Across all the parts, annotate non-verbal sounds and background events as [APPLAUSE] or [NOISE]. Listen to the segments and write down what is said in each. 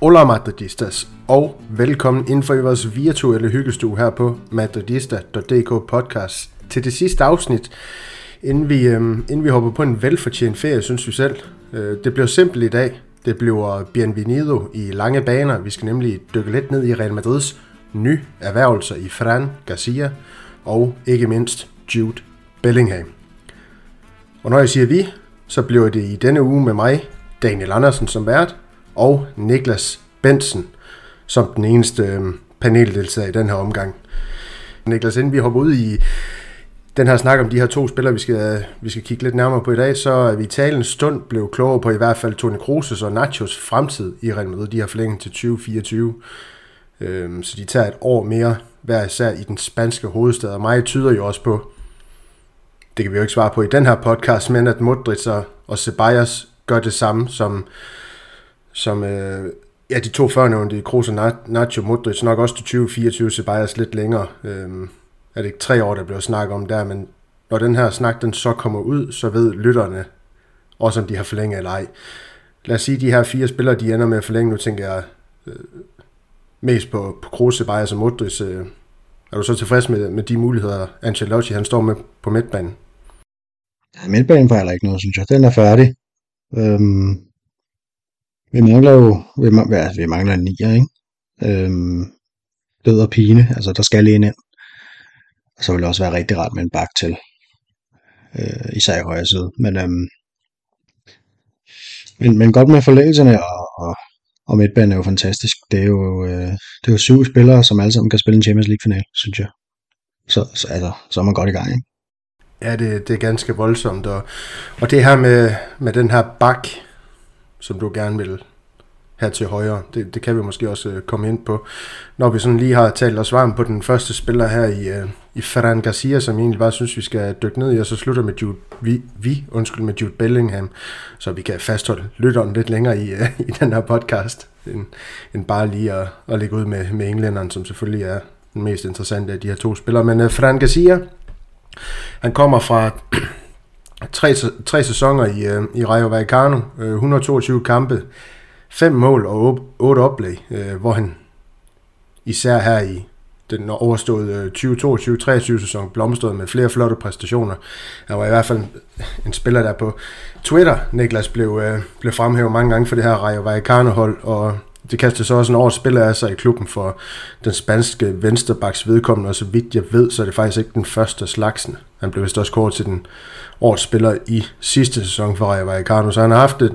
Hola Madridistas, og velkommen inden for i vores virtuelle hyggestue her på madridista.dk podcast til det sidste afsnit, inden vi, øhm, inden vi hopper på en velfortjent ferie, synes vi selv. Øh, det bliver simpelt i dag. Det bliver bienvenido i lange baner. Vi skal nemlig dykke lidt ned i Real Madrids nye erhvervelser i Fran Garcia og ikke mindst Jude Bellingham. Og når jeg siger vi, så bliver det i denne uge med mig, Daniel Andersen som vært, og Niklas Bensen som den eneste øhm, paneldeltager i den her omgang. Niklas, inden vi hopper ud i den her snak om de her to spillere, vi skal, vi skal kigge lidt nærmere på i dag, så er vi i talens stund blev klogere på i hvert fald Toni Kroos og Nachos fremtid i Real Madrid. De har forlænget til 2024, øhm, så de tager et år mere hver især i den spanske hovedstad. Og meget tyder jo også på, det kan vi jo ikke svare på i den her podcast, men at Modric og, og Ceballos gør det samme som, som øh, ja, de to førnævnte, Kroos og Nacho Modric, nok også til 2024, Ceballos lidt længere. Øhm, er det ikke tre år, der bliver snakket om der, men når den her snak den så kommer ud, så ved lytterne også, om de har forlænget eller ej. Lad os sige, at de her fire spillere, de ender med at forlænge. Nu tænker jeg øh, mest på, på Kruse, Bayer og Modric. Øh, er du så tilfreds med, med de muligheder, Ancelotti han står med på midtbanen? Ja, midtbanen fejler ikke noget, synes jeg. Den er færdig. Øhm, vi mangler jo, vi, ja, vi mangler en nier, ikke? Øhm, død og pine, altså der skal en ind. Og så vil det også være rigtig rart med en bak til. Øh, især i højre side. Men, øhm, men, men godt med forlængelserne, og, og, og midtbanen er jo fantastisk. Det er jo, øh, det er jo syv spillere, som alle sammen kan spille en Champions League-final, synes jeg. Så, så, altså, så er man godt i gang, ikke? Ja, det, det er ganske voldsomt. Og, og det her med, med den her bak, som du gerne vil her til højre. Det, det kan vi måske også øh, komme ind på. Når vi sådan lige har talt os varm på den første spiller her i, øh, i Ferran Garcia, som jeg egentlig bare synes, vi skal dykke ned i, og så slutter med Jude, vi, vi, undskyld, med Jude Bellingham, så vi kan fastholde lytteren lidt længere i, øh, i den her podcast, end, end bare lige at, at lægge ud med, med englænderen, som selvfølgelig er den mest interessante af de her to spillere. Men uh, Ferran Garcia, han kommer fra [CLEARS THROAT] tre, tre sæsoner i, uh, i Rayo Vallecano, øh, uh, 122 kampe, fem mål og otte oplæg, øh, hvor han især her i den overståede øh, 2022-23 sæson blomstrede med flere flotte præstationer. Han var i hvert fald en spiller, der på Twitter, Niklas, blev, øh, blev fremhævet mange gange for det her Rayo Vallecano-hold, og det kaster så også en års spiller af sig i klubben for den spanske vensterbaks vedkommende, og så vidt jeg ved, så er det faktisk ikke den første slagsen. Han blev vist også kort til den årets spiller i sidste sæson for Rayo Vallecano, så han har haft et,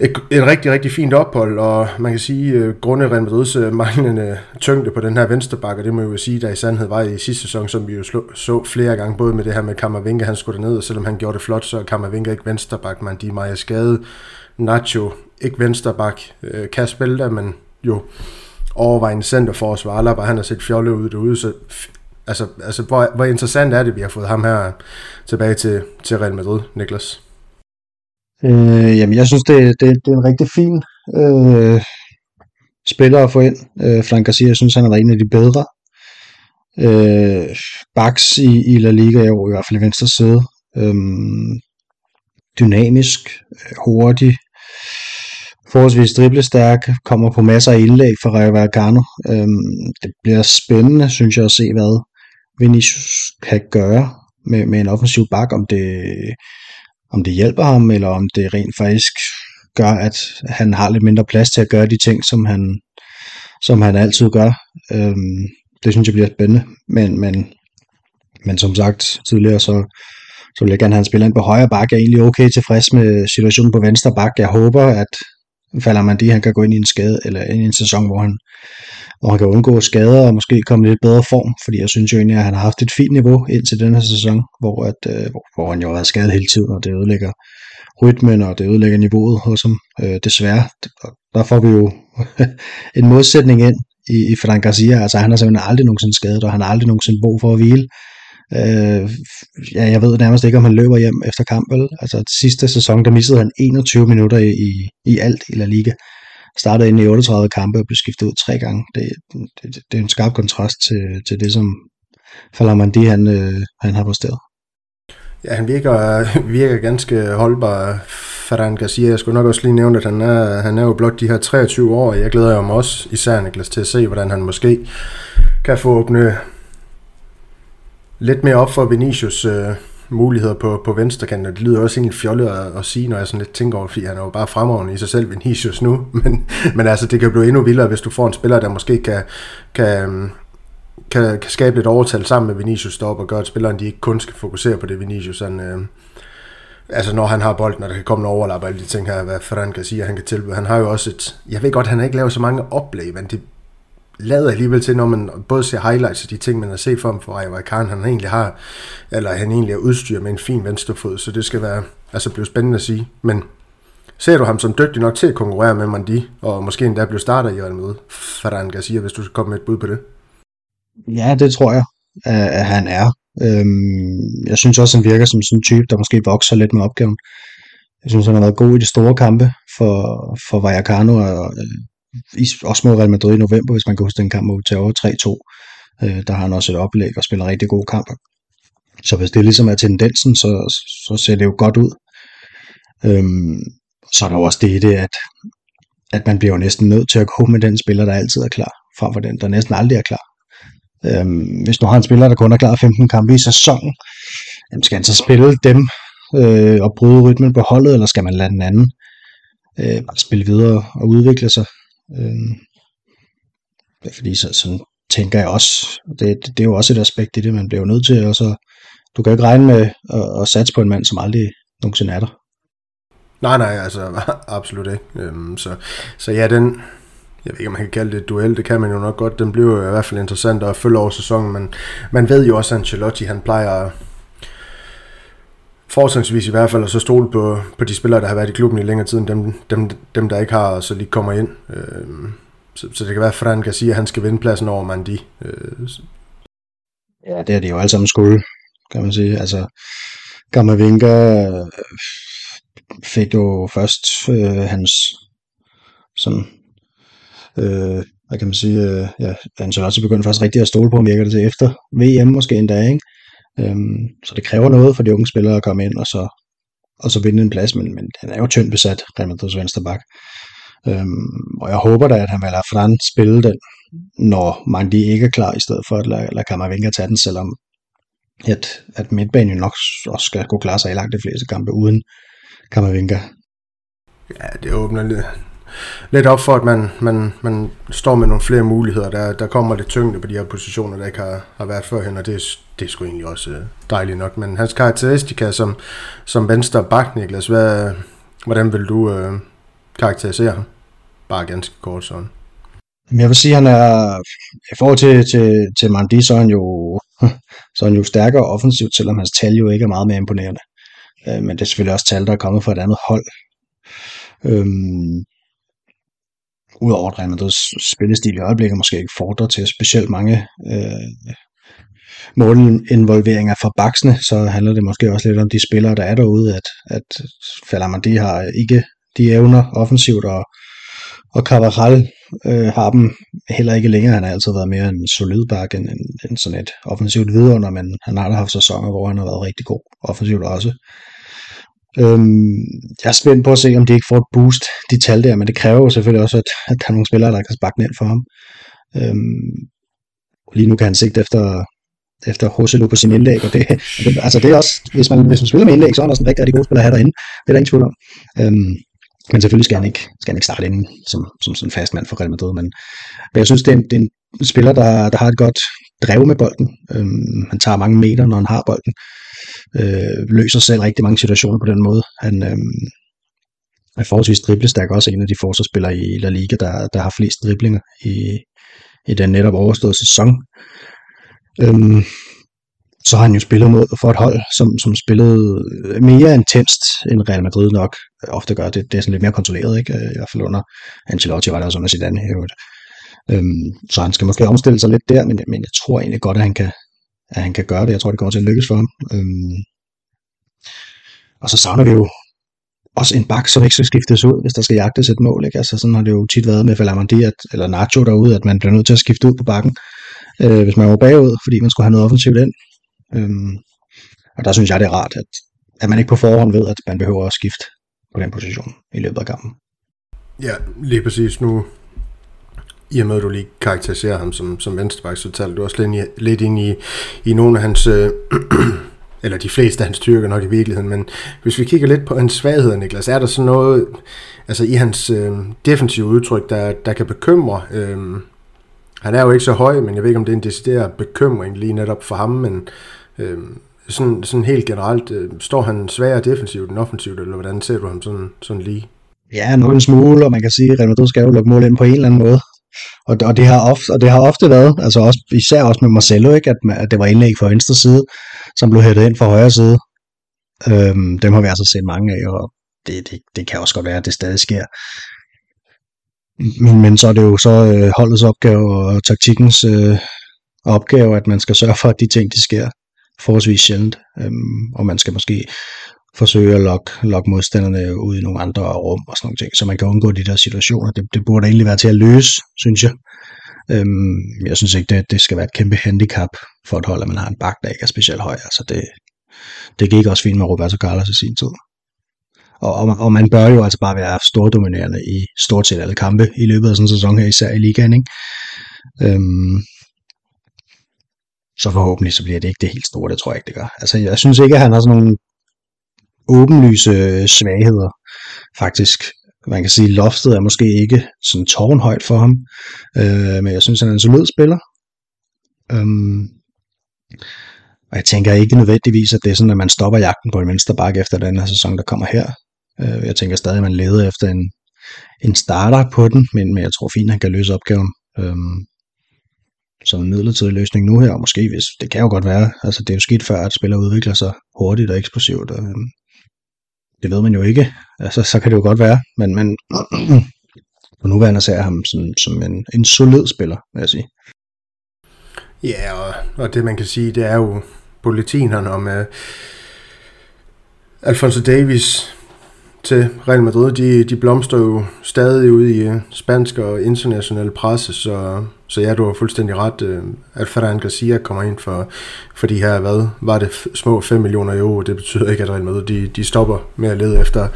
et, et rigtig, rigtig fint ophold, og man kan sige, øh, uh, grundet Real Madrids øh, manglende tyngde på den her venstrebakke, det må jeg jo sige, der i sandhed var i sidste sæson, som vi jo slå, så flere gange, både med det her med Kammervinke, han skulle ned, og selvom han gjorde det flot, så er Kammervinga ikke venstreback, man de er meget skade. Nacho, ikke venstreback, øh, uh, kan spille der, men jo overvejende centerforsvar, Alaba, han har set fjolle ud derude, så altså, altså hvor, hvor interessant er det, vi har fået ham her tilbage til, til Real Madrid, Niklas? Øh, jamen, jeg synes, det, det, det er en rigtig fin øh, spiller at få ind. Øh, Frank Garcia, jeg synes, han er en af de bedre. Øh, Bax i, i La Liga er jo i hvert fald i venstre side. Øhm, øh, dynamisk, hurtig, forholdsvis driblestærk, kommer på masser af indlæg for Rayo Vallecano. Øh, det bliver spændende, synes jeg, at se, hvad Vinicius kan gøre med, med en offensiv bak, om det om det hjælper ham, eller om det rent faktisk gør, at han har lidt mindre plads til at gøre de ting, som han, som han altid gør. Øhm, det synes jeg bliver spændende. Men, men, men som sagt tidligere, så, så vil jeg gerne have en spiller ind på højre bak. Jeg er egentlig okay tilfreds med situationen på venstre bak. Jeg håber, at falder man det, han kan gå ind i en skade, eller ind i en sæson, hvor han, hvor han kan undgå skader og måske komme i lidt bedre form, fordi jeg synes jo egentlig, at han har haft et fint niveau indtil den her sæson, hvor, at, øh, hvor han jo har været skadet hele tiden, og det ødelægger rytmen, og det ødelægger niveauet hos ham, øh, desværre. Der får vi jo [LAUGHS] en modsætning ind i, i Frank Garcia, altså han har simpelthen aldrig nogensinde skadet, og han har aldrig nogensinde brug for at hvile. Øh, ja, jeg ved nærmest ikke, om han løber hjem efter kamp, vel? Altså sidste sæson, der missede han 21 minutter i, i, alt i La Liga. startede ind i 38 kampe og blev skiftet ud tre gange. Det, det, det er en skarp kontrast til, til det, som Falamandi han, øh, han har præsteret. Ja, han virker, [LAUGHS] virker ganske holdbar, Ferran Garcia. Jeg skulle nok også lige nævne, at han er, han er jo blot de her 23 år, og jeg glæder mig også, især Niklas, til at se, hvordan han måske kan få åbne lidt mere op for Vinicius øh, muligheder på, på venstrekanten, og det lyder også egentlig fjollet at, at sige, når jeg sådan lidt tænker over, fordi han er jo bare fremragende i sig selv, Vinicius nu, [LAUGHS] men, men altså, det kan blive endnu vildere, hvis du får en spiller, der måske kan, kan, kan, kan skabe lidt overtal sammen med Vinicius deroppe, og gøre, at spilleren de ikke kun skal fokusere på det, Vinicius han, øh, altså når han har bolden, og der kan komme en overlap og alle de ting her, hvad Ferran kan sige, at han kan tilbyde. Han har jo også et, jeg ved godt, han har ikke lavet så mange oplæg, men det lader alligevel til, når man både ser highlights og de ting, man har set for ham for Rayo Vallecano, han egentlig har, eller han egentlig er udstyret med en fin venstrefod, så det skal være, altså blive spændende at sige. Men ser du ham som dygtig nok til at konkurrere med Mandi, og måske endda blive starter i Real Madrid, Ferran Garcia, hvis du skal komme med et bud på det? Ja, det tror jeg, øh, at han er. Øhm, jeg synes også, han virker som sådan en type, der måske vokser lidt med opgaven. Jeg synes, han har været god i de store kampe for, for Vallecano, og øh, også mod Real Madrid i november, hvis man kan huske den kamp mod Terror 3-2. Øh, der har han også et oplæg og spiller rigtig gode kampe. Så hvis det ligesom er tendensen, så, så ser det jo godt ud. Øhm, så er der jo også det i det, at, at man bliver jo næsten nødt til at gå med den spiller, der altid er klar, frem for den, der næsten aldrig er klar. Øhm, hvis du har en spiller, der kun er klar 15 kampe i sæsonen, jamen skal han så spille dem øh, og bryde rytmen på holdet, eller skal man lade den anden øh, bare spille videre og udvikle sig? Øh, fordi så, sådan tænker jeg også, det, det, det er jo også et aspekt i det, man bliver jo nødt til, og så du kan jo ikke regne med at, at satse på en mand, som aldrig nogensinde er der. Nej, nej, altså [LAUGHS] absolut ikke. Øhm, så, så ja, den, jeg ved ikke, om man kan kalde det et duel, det kan man jo nok godt. Den bliver jo i hvert fald interessant at følge over sæsonen, men man ved jo også, at Ancelotti, han plejer forholdsvis i hvert fald at så stole på, på de spillere, der har været i klubben i længere tid, end dem, dem, dem der ikke har, og så lige kommer ind. Øh, så, så det kan være, at Fran kan sige, at han skal vinde pladsen over Mandi. Øh, ja, det er det jo alle sammen skulle, kan man sige. Altså, Kammervinga fik jo først øh, hans sådan, øh, hvad kan man sige, øh, ja, Ancelotti begyndte først rigtig at stole på, om virker det til efter VM måske endda, ikke? Øhm, så det kræver noget for de unge spillere at komme ind og så, og så vinde en plads, men, men han er jo tyndt besat, Real Madrid's venstre bak. Øhm, og jeg håber da, at han vil lade Fran spille den, når Mandi ikke er klar, i stedet for at lade, lade Kammervenga tage den, selvom at, at midtbanen jo nok også skal kunne klare sig i langt de fleste kampe uden Kammervenga. Ja, det åbner lidt, lidt op for, at man, man, man står med nogle flere muligheder. Der, der kommer lidt tyngde på de her positioner, der ikke har, har været førhen, og det, er, det er sgu egentlig også øh, dejligt nok. Men hans karakteristika som, som venstre bak, Niklas, hvad, hvordan vil du øh, karakterisere ham? Bare ganske kort sådan. Jeg vil sige, at han er, i forhold til, til, til Mandi, så er han jo, [LAUGHS] så er han jo stærkere offensivt, selvom hans tal jo ikke er meget mere imponerende. Øh, men det er selvfølgelig også tal, der er kommet fra et andet hold. Øhm, udover at Real Madrid's spillestil i øjeblikket måske ikke fordrer til specielt mange øh, målinvolveringer fra baksene, så handler det måske også lidt om de spillere, der er derude, at, at Falamandi har ikke de evner offensivt, og, og Carvajal øh, har dem heller ikke længere. Han har altid været mere en solid bak end, end, end sådan et offensivt vidunder, men han har da haft sæsoner, hvor han har været rigtig god offensivt også. Øhm, jeg er spændt på at se, om de ikke får et boost, de tal der, men det kræver jo selvfølgelig også, at, at der er nogle spillere, der kan sparke ned for ham. Øhm, lige nu kan han sigte efter, efter Hoselu på sin indlæg, og det, altså det er også, hvis man, hvis man spiller med indlæg, så er han også en rigtig, rigtig god spiller her derinde. Det er der ingen tvivl om. Øhm, men selvfølgelig skal han ikke, skal han ikke starte inden som, som sådan en fast mand for Real Madrid, men, men jeg synes, det er, en, det er en spiller, der, der har et godt drev med bolden. Øhm, han tager mange meter, når han har bolden øh, løser selv rigtig mange situationer på den måde. Han øhm, er forholdsvis driblestærk, også en af de forsvarsspillere i La Liga, der, der har flest driblinger i, i den netop overståede sæson. Øhm, så har han jo spillet mod for et hold, som, som spillede øh, mere intenst end Real Madrid nok øh, ofte gør. Det, det er sådan lidt mere kontrolleret, ikke? Øh, i hvert fald under Ancelotti var der også under Zidane i øvrigt. Øhm, så han skal måske omstille sig lidt der, men, men jeg tror egentlig godt, at han kan, at han kan gøre det. Jeg tror, det kommer til at lykkes for ham. Øhm, og så savner vi jo også en bak, som ikke skal skiftes ud, hvis der skal jagtes et mål. Ikke? Altså, sådan har det jo tit været med Falamandi, at, eller Nacho derude, at man bliver nødt til at skifte ud på bakken, øh, hvis man var bagud, fordi man skulle have noget offensivt ind. Øhm, og der synes jeg, det er rart, at, at man ikke på forhånd ved, at man behøver at skifte på den position i løbet af kampen. Ja, lige præcis nu. I og med, at du lige karakteriserer ham som, som venstreback, så taler du også lidt, lidt ind i, i nogle af hans, øh, [CLEARS THROAT] eller de fleste af hans styrker nok i virkeligheden, men hvis vi kigger lidt på hans svagheder, Niklas, er der så noget altså i hans øh, defensive udtryk, der, der kan bekymre? Øh, han er jo ikke så høj, men jeg ved ikke, om det er en decideret bekymring lige netop for ham, men øh, sådan, sådan helt generelt, øh, står han sværere defensivt end offensivt, eller hvordan ser du ham sådan, sådan lige? Ja, nok en smule, og man kan sige, at Real Madrid skal jo lukke mål ind på en eller anden måde. Og, og, det har ofte, og det har ofte været, altså også, især også med Marcelo, ikke, at, at det var indlæg fra venstre side, som blev hættet ind fra højre side. Øhm, dem har vi altså set mange af, og det, det, det kan også godt være, at det stadig sker. Men, men så er det jo så øh, holdets opgave og taktikkens øh, opgave, at man skal sørge for, at de ting, de sker forholdsvis sjældent. Øhm, og man skal måske forsøge at lokke, lokke modstanderne ud i nogle andre rum og sådan nogle ting, så man kan undgå de der situationer. Det, det burde egentlig være til at løse, synes jeg. Øhm, jeg synes ikke, det, det skal være et kæmpe handicap for et hold, at man har en bak, der ikke er specielt høj. Altså det, det gik også fint med Roberto Carlos i sin tid. Og, og, og man bør jo altså bare være stordominerende i stort set alle kampe i løbet af sådan en sæson her, især i ligaen. Ikke? Øhm, så forhåbentlig så bliver det ikke det helt store, det tror jeg ikke, det gør. Altså jeg synes ikke, at han har sådan nogle åbenlyse øh, svagheder, faktisk. Man kan sige, at loftet er måske ikke sådan tårnhøjt for ham, øh, men jeg synes, han er en solid spiller. Øhm, og jeg tænker ikke nødvendigvis, at det er sådan, at man stopper jagten på en venstreback efter den her sæson, der kommer her. Øh, jeg tænker stadig, at man leder efter en, en starter på den, men, men jeg tror fint, at han kan løse opgaven. Øhm, som en midlertidig løsning nu her, og måske hvis, det kan jo godt være, altså det er jo skidt før, at spillere udvikler sig hurtigt og eksplosivt, og, øhm, det ved man jo ikke, altså så kan det jo godt være, men, men [CLEARS THROAT] på nuværende ser jeg ham som, som en, en solid spiller, vil jeg sige. Ja, og, og det man kan sige, det er jo politinerne om uh, Alfonso Davis til Real Madrid, de, de blomstrer jo stadig ud i øh, spansk og international presse, så, så ja, du har fuldstændig ret. Øh, at Ferran Garcia kommer ind for, for de her, hvad var det, små 5 millioner euro. Det betyder ikke, at Real Madrid de, de stopper med at lede efter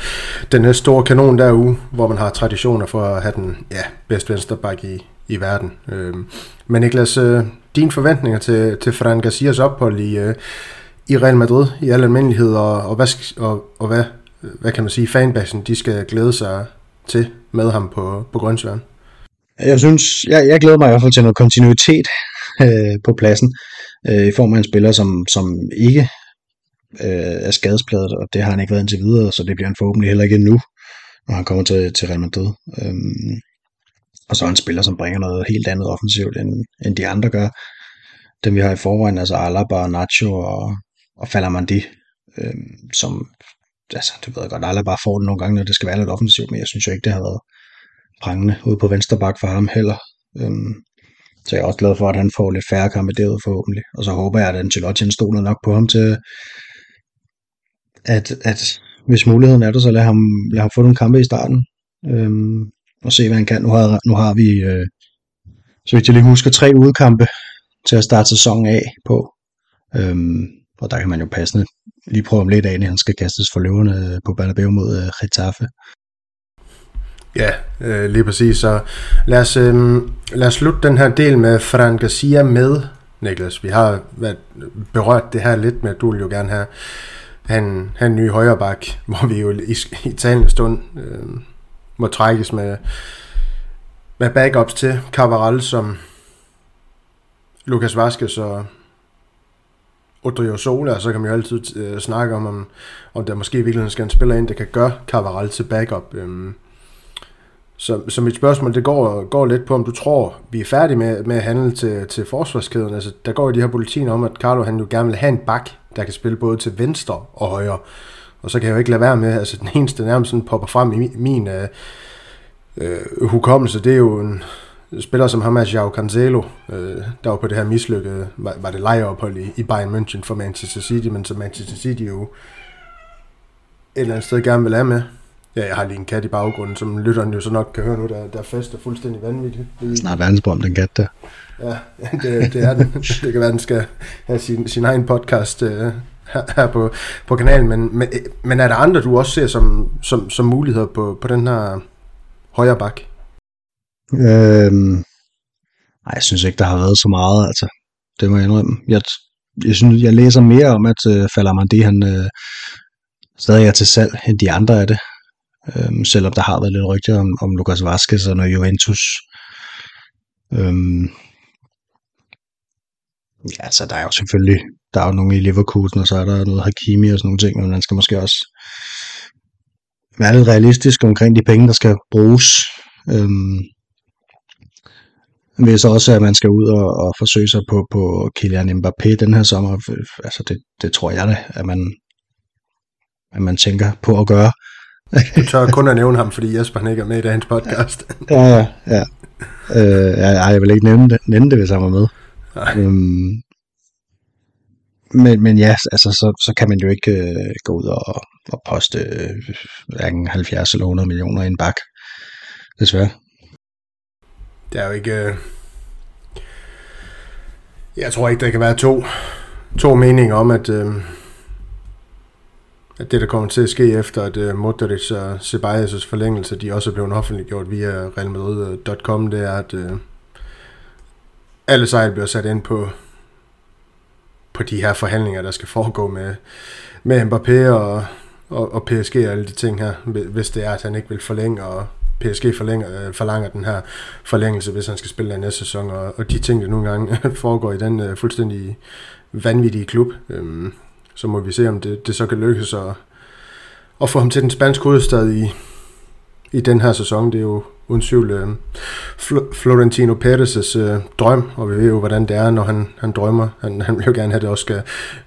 den her store kanon derude, hvor man har traditioner for at have den ja, bedste venstreback i, i verden. Øhm, men Niklas, øh, dine forventninger til, til Ferran Garcias ophold i, i Real Madrid i al almindelighed, og, og, hvad, og, og hvad hvad kan man sige, fanbasen, de skal glæde sig til med ham på, på Grønsværen? Jeg synes, jeg, jeg glæder mig i hvert fald til noget kontinuitet øh, på pladsen, øh, i form af en spiller, som, som ikke øh, er skadespladet, og det har han ikke været indtil videre, så det bliver han forhåbentlig heller ikke nu, når han kommer til, til Real Madrid. Øhm, og så en spiller, som bringer noget helt andet offensivt, end, end de andre gør. Dem vi har i forvejen, altså Alaba, Nacho og, og Falamandi, øhm, som altså, det ved jeg godt, aldrig bare får den nogle gange, når det skal være lidt offensivt, men jeg synes jo ikke, det har været prangende ude på venstre bak for ham heller. Øhm, så jeg er også glad for, at han får lidt færre kampe derude forhåbentlig. Og så håber jeg, at Ancelotti stoler nok på ham til, at, at hvis muligheden er der, så lad ham, lad ham få nogle kampe i starten. Øhm, og se, hvad han kan. Nu har, nu har vi, øh, så vidt jeg lige husker, tre udkampe til at starte sæsonen af på. Øhm, og der kan man jo passende lige prøve om lidt af, inden han skal kastes for løverne øh, på Bernabeu mod øh, Getafe. Ja, øh, lige præcis. Så lad os, øh, lad os slutte den her del med Fran Garcia med, Niklas. Vi har været berørt det her lidt med, at du vil jo gerne have han, han ny højreback, [LAUGHS] hvor vi jo i, i talende stund øh, må trækkes med, med backups til Cavaral, som Lukas Vaskes og Odrio Sola, så kan man jo altid øh, snakke om, om, om der måske i virkeligheden skal en spiller ind, der kan gøre Cavaral til backup. Øhm, så, så mit spørgsmål, det går, går lidt på, om du tror, vi er færdige med, med at handle til, til forsvarskæden. Altså, der går jo de her bulletiner om, at Carlo han jo gerne vil have en bak, der kan spille både til venstre og højre. Og så kan jeg jo ikke lade være med, altså den eneste nærmest sådan popper frem i min, min øh, øh, hukommelse, det er jo en, spiller som ham er Joao Cancelo, øh, der var på det her mislykkede, var, var det lejeophold i, i Bayern München for Manchester City, men som Manchester City jo et eller andet sted gerne vil have med. Ja, jeg har lige en kat i baggrunden, som lytteren jo så nok kan høre nu, der, der fester fuldstændig vanvittigt. Snart verdensborm, den kat der. Ja, [LAUGHS] det, det er den. Det kan være, den skal have sin, sin egen podcast øh, her, her på, på kanalen. Men, men, men er der andre, du også ser som, som, som muligheder på, på den her højre bak? Øhm, nej, jeg synes ikke, der har været så meget. Altså, det må jeg indrømme. Jeg, jeg, synes, jeg læser mere om, at øh, Falamandi, han øh, stadig er til salg, end de andre er det. Øhm, selvom der har været lidt rygter om, om Lucas Vazquez og noget Juventus. Øhm, ja, så der er jo selvfølgelig, der er jo nogle i Leverkusen, og så er der noget Hakimi og sådan nogle ting, men man skal måske også være lidt realistisk omkring de penge, der skal bruges. Øhm, vil så også, at man skal ud og, og forsøge sig på, på Kylian Mbappé den her sommer. Altså det, det tror jeg da, at man, at man tænker på at gøre. Du tør kun at nævne ham, fordi Jesper han ikke er med i dagens podcast. ja, ja, ja. Øh, jeg, jeg vil ikke nævne det, nævne det hvis han var med. Øhm, men, men ja, altså, så, så kan man jo ikke øh, gå ud og, og poste øh, hverken 70 eller 100 millioner i en bak. Desværre. Det er jo ikke... Øh... Jeg tror ikke, der kan være to, to meninger om, at, øh, at det, der kommer til at ske efter, at øh, Modric og Ceballos' forlængelse, de også er blevet offentliggjort via realmadrid.com, øh, det er, at øh, alle sejl bliver sat ind på, på de her forhandlinger, der skal foregå med, med Mbappé og, og, og PSG og alle de ting her, hvis det er, at han ikke vil forlænge, og PSG forlænger, øh, forlanger den her forlængelse, hvis han skal spille der næste sæson, og, og de ting, der nogle gange [LAUGHS] foregår i den uh, fuldstændig vanvittige klub, øhm, så må vi se, om det, det så kan lykkes at, at få ham til den spanske hovedstad i, i den her sæson. Det er jo uden tvivl øh, Florentino Perez' øh, drøm, og vi ved jo, hvordan det er, når han, han drømmer. Han, han vil jo gerne have, at det også skal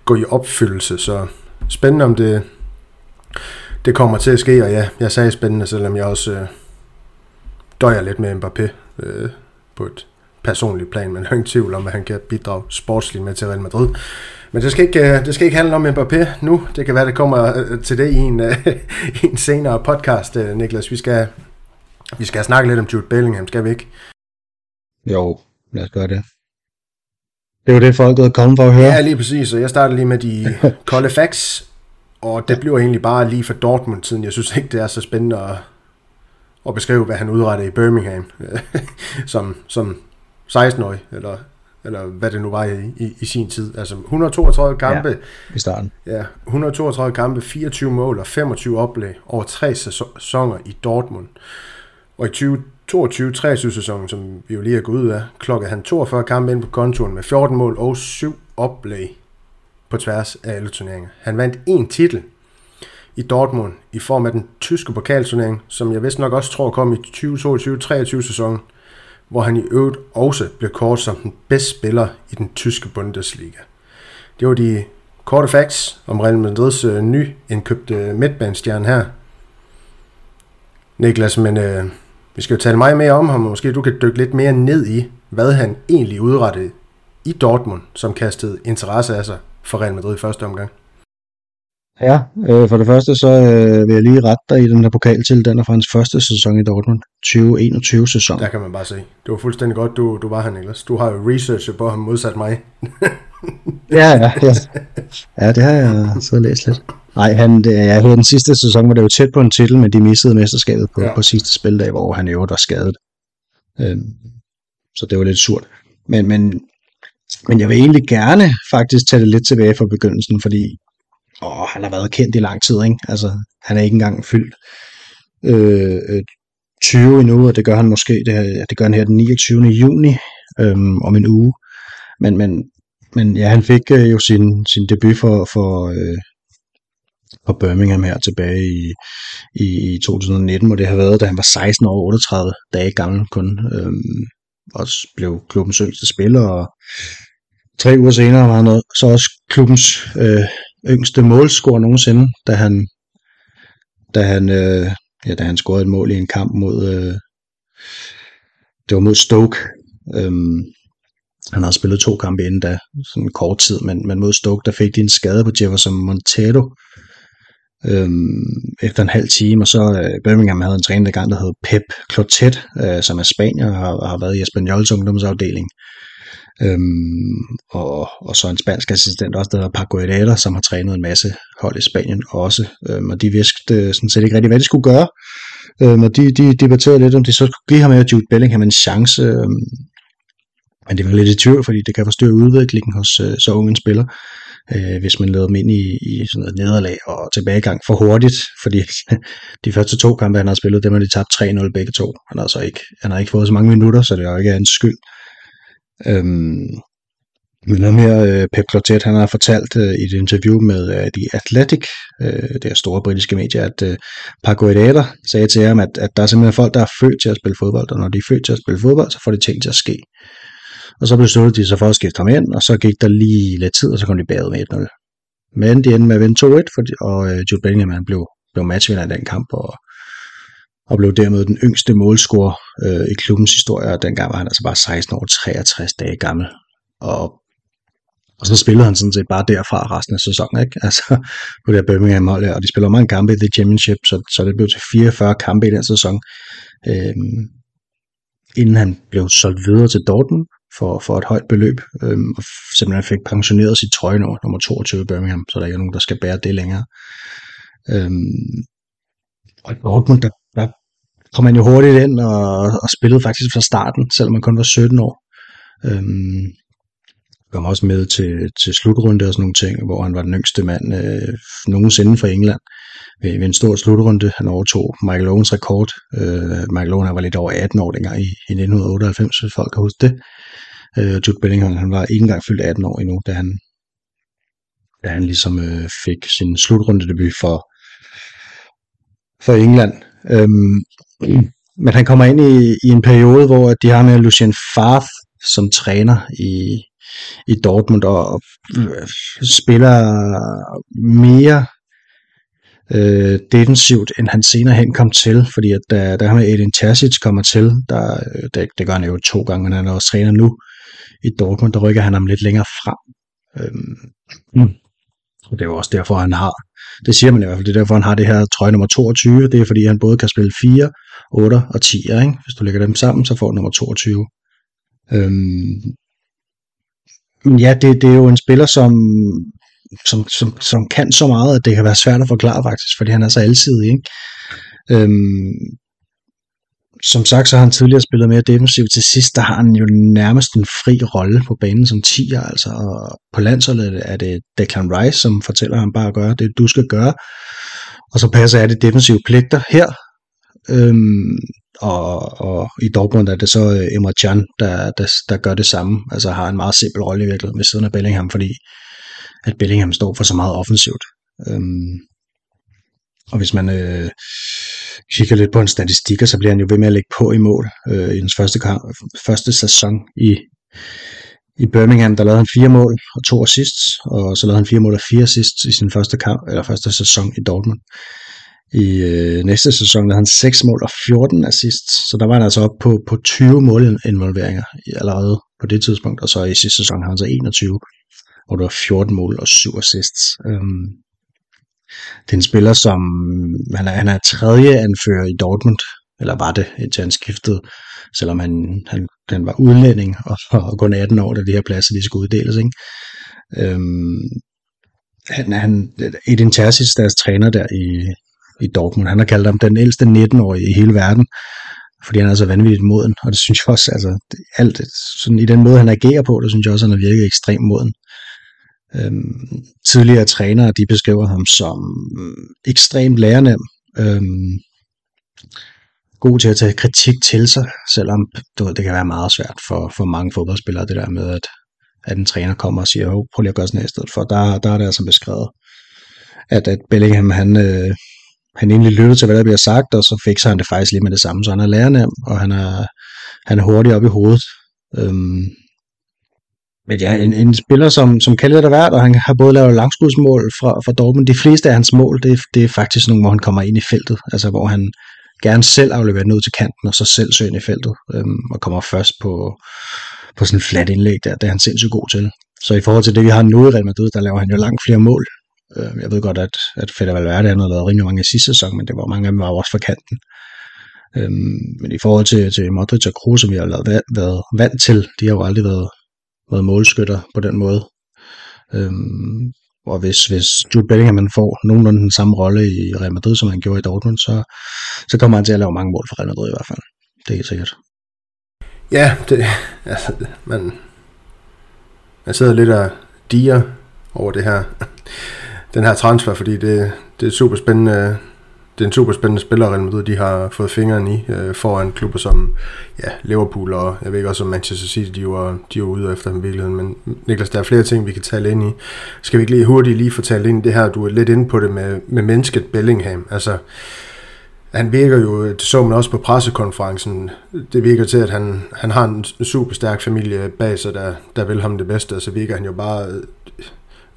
gå i opfyldelse, så spændende, om det, det kommer til at ske, og ja, jeg sagde spændende, selvom jeg også øh, døjer lidt med Mbappé øh, på et personligt plan, men jeg har ingen tvivl om, at han kan bidrage sportsligt med til Real Madrid. Men det skal, ikke, øh, det skal ikke handle om Mbappé nu. Det kan være, det kommer øh, til det i en, [LAUGHS] i en senere podcast, Niklas. Vi skal, vi skal snakke lidt om Jude Bellingham, skal vi ikke? Jo, lad os gøre det. Det er jo det, folk er kommet for at høre. Ja, lige præcis. Og jeg starter lige med de [LAUGHS] kolde facts. Og det bliver egentlig bare lige for Dortmund-tiden. Jeg synes ikke, det er så spændende at, at beskrive, hvad han udrettede i Birmingham [LAUGHS] som, som 16-årig, eller, eller hvad det nu var i, i, i sin tid. Altså 132 kampe. Ja, i starten. Ja, 132 kampe, 24 mål og 25 oplæg over tre sæsoner i Dortmund. Og i 2022-23 sæsonen, som vi jo lige er gået ud af, klokkede han 42 kampe ind på kontoen med 14 mål og 7 oplæg på tværs af alle turneringer. Han vandt en titel i Dortmund i form af den tyske pokalturnering, som jeg vist nok også tror kom i 2022-23 sæsonen, hvor han i øvrigt også blev kort som den bedste spiller i den tyske Bundesliga. Det var de korte facts om Real Madrids øh, nyindkøbte midtbanestjerne her. Niklas, men øh, vi skal jo tale meget mere om ham, og måske du kan dykke lidt mere ned i, hvad han egentlig udrettede i Dortmund, som kastede interesse af sig for Real Madrid i første omgang. Ja, øh, for det første så øh, vil jeg lige rette dig i den her til, den er fra hans første sæson i Dortmund, 2021 sæson. Der kan man bare se. Det var fuldstændig godt, du, du var her, Niklas. Du har jo researchet på ham modsat mig. [LAUGHS] ja, ja, ja. Ja, det har jeg så læst lidt. Nej, han, det, jeg hørte den sidste sæson, var det jo tæt på en titel, men de missede mesterskabet på, ja. på sidste spildag, hvor han jo var skadet. Øhm, så det var lidt surt. Men, men, men jeg vil egentlig gerne faktisk tage det lidt tilbage fra begyndelsen, fordi åh, han har været kendt i lang tid. Ikke? Altså, han er ikke engang fyldt øh, øh 20 endnu, og det gør han måske, det, det gør han her den 29. juni øhm, om en uge. Men, men, men ja, han fik øh, jo sin, sin debut for, for, øh, for Birmingham her tilbage i, i, i 2019, hvor det har været, da han var 16 år 38 dage gammel kun. Øhm, også blev klubbens yngste spiller, og tre uger senere var han så også klubbens øh, yngste målscorer nogensinde, da han, da han, øh, ja, da han scorede et mål i en kamp mod, øh, det var mod Stoke. Øhm, han har spillet to kampe inden da, sådan en kort tid, men, men mod Stoke, der fik de en skade på Jefferson Montero, øhm, efter en halv time, og så øh, Birmingham havde en træner i gang, der hed Pep Clotet, øh, som er spanier og har, har været i Espanyols ungdomsafdeling. Øhm, og, og så en spansk assistent også, der hedder Paco Herrera, som har trænet en masse hold i Spanien også. Øhm, og de vidste øh, sådan set ikke rigtig, hvad de skulle gøre. Øhm, og de, de debatterede lidt, om de så skulle give ham med Jude Bellingham en chance. Øhm, men det var lidt i tvivl, fordi det kan forstyrre udviklingen hos øh, så unge en spiller, øh, hvis man lader dem ind i, i sådan noget nederlag og tilbagegang for hurtigt, fordi [LAUGHS] de første to kampe, han har spillet, dem har de tabt 3-0 begge to. Han har, så ikke, han har ikke fået så mange minutter, så det er jo ikke hans skyld. Øhm, men ham her, øh, Pep Clotet, han har fortalt øh, i et interview med øh, The Athletic, øh, det er store britiske medie, at øh, Paco Herrera sagde til ham, at, at der er simpelthen folk, der er født til at spille fodbold, og når de er født til at spille fodbold, så får de ting til at ske. Og så besluttede de sig for at skifte ham ind, og så gik der lige lidt tid, og så kom de bagud med 1-0. Men de endte med at vinde 2-1, fordi, og øh, Jude Bellingham han blev, blev matchvinder i den kamp, og, og blev dermed den yngste målscorer øh, i klubbens historie, og dengang var han altså bare 16 år 63 dage gammel. Og, og så spillede han sådan set bare derfra resten af sæsonen, ikke? Altså på det her Birmingham hold, og de spiller mange kampe i The Championship, så, så det blev til 44 kampe i den sæson, øh, inden han blev solgt videre til Dortmund, for, for et højt beløb, øh, og simpelthen fik pensioneret sit trøjenummer, nummer 22 i Birmingham, så der ikke er nogen, der skal bære det længere. Øh, og i Dortmund, der kom han jo hurtigt ind og, og spillede faktisk fra starten, selvom han kun var 17 år. Øhm, kom også med til, til slutrunde og sådan nogle ting, hvor han var den yngste mand øh, nogensinde for England ved, ved en stor slutrunde. Han overtog Michael Owens rekord. Øh, Michael Owen var lidt over 18 år dengang i, i 1998, hvis folk kan huske det. Øh, Jude Bellingham, han var ikke engang fyldt 18 år endnu, da han, da han ligesom øh, fik sin slutrunde debut for, for England. Øhm, men han kommer ind i, i en periode, hvor de har med Lucien Favre som træner i, i Dortmund og øh, spiller mere øh, defensivt, end han senere hen kom til, fordi at da, da han med Edin Terzic kommer til, der, det, det gør han jo to gange, men han er også træner nu i Dortmund, der rykker han ham lidt længere frem. Øhm, mm. Og det er jo også derfor, han har, det siger man i hvert fald, det er derfor, han har det her trøje nummer 22, det er fordi, han både kan spille 4, 8 og 10, ikke? hvis du lægger dem sammen, så får du nummer 22. Øhm, men ja, det, det er jo en spiller, som, som, som, som kan så meget, at det kan være svært at forklare faktisk, fordi han er så alsidig. Ikke? Øhm, som sagt, så har han tidligere spillet mere defensivt. Til sidst, der har han jo nærmest en fri rolle på banen som 10'er, altså. Og på landsholdet er det Declan Rice, som fortæller ham bare at gøre det, du skal gøre. Og så passer jeg det defensive pligter her. Øhm, og, og i Dortmund er det så øh, Emre Can, der, der, der gør det samme. Altså har en meget simpel rolle i virkeligheden ved siden af Bellingham, fordi at Bellingham står for så meget offensivt. Øhm, og hvis man øh, kigger lidt på en statistik, så bliver han jo ved med at lægge på i mål. Øh, I hans første, kamp, første sæson i, i Birmingham, der lavede han fire mål og to assists, og så lavede han fire mål og fire assists i sin første kamp, eller første sæson i Dortmund. I øh, næste sæson lavede han 6 mål og 14 assists, så der var han altså op på, på 20 målinvolveringer allerede på det tidspunkt, og så i sidste sæson har han så 21, hvor der var 14 mål og 7 assists. Øhm, det er en spiller, som han er, han er tredje anfører i Dortmund, eller var det, indtil han skiftede, selvom han, han, han var udlænding og, og kun 18 år, da de her pladser de skulle uddeles. Ikke? Øhm, han, han, Edin Terzic, deres træner der i, i Dortmund, han har kaldt ham den ældste 19-årige i hele verden, fordi han er så vanvittigt moden, og det synes jeg også, altså alt, sådan i den måde, han agerer på, det synes jeg også, han har virket ekstremt moden. Øhm, tidligere trænere, de beskriver ham som ekstremt lærenem, øhm, god til at tage kritik til sig, selvom du ved, det kan være meget svært for, for mange fodboldspillere, det der med, at, at en træner kommer og siger, prøv lige at gøre sådan her i stedet for. Der, der er det altså beskrevet, at, at Bellingham, han, øh, han egentlig lyttede til, hvad der bliver sagt, og så fik han det faktisk lige med det samme. Så han er lærernem, og han er, han er hurtig op i hovedet. Øhm, men ja, en, en spiller, som, som kan lidt af hvert, og han har både lavet langskudsmål fra, fra Dortmund. De fleste af hans mål, det, det er faktisk nogle, hvor han kommer ind i feltet, altså hvor han gerne selv afleverer den ud til kanten, og så selv søger ind i feltet, øhm, og kommer først på, på sådan en flat indlæg der. Det er han sindssygt god til. Så i forhold til det, vi har nu i Real Madrid, der laver han jo langt flere mål Øh, jeg ved godt, at, at Fede Valverde han havde lavet rimelig mange i sidste sæson, men det var mange af dem var også for kanten. Øhm, men i forhold til, til Modric og Kroos, som vi har lavet, været vant til, de har jo aldrig været, været målskytter på den måde. Øhm, og hvis, hvis Jude Bellingham man får nogenlunde den samme rolle i Real Madrid, som han gjorde i Dortmund, så, så kommer han til at lave mange mål for Real Madrid i hvert fald. Det er helt sikkert. Ja, det, altså, man, man sidder lidt og diger over det her, den her transfer, fordi det, det er super spændende det er en super spændende spiller, Real Madrid de har fået fingeren i øh, foran klubber som ja, Liverpool og jeg ved ikke også om Manchester City, de var, de var ude efter ham i virkeligheden. Men Niklas, der er flere ting, vi kan tale ind i. Skal vi ikke lige hurtigt lige fortælle ind i det her, du er lidt inde på det med, med mennesket Bellingham. Altså, han virker jo, det så man også på pressekonferencen, det virker til, at han, han har en super stærk familie bag sig, der, der vil ham det bedste, og så virker han jo bare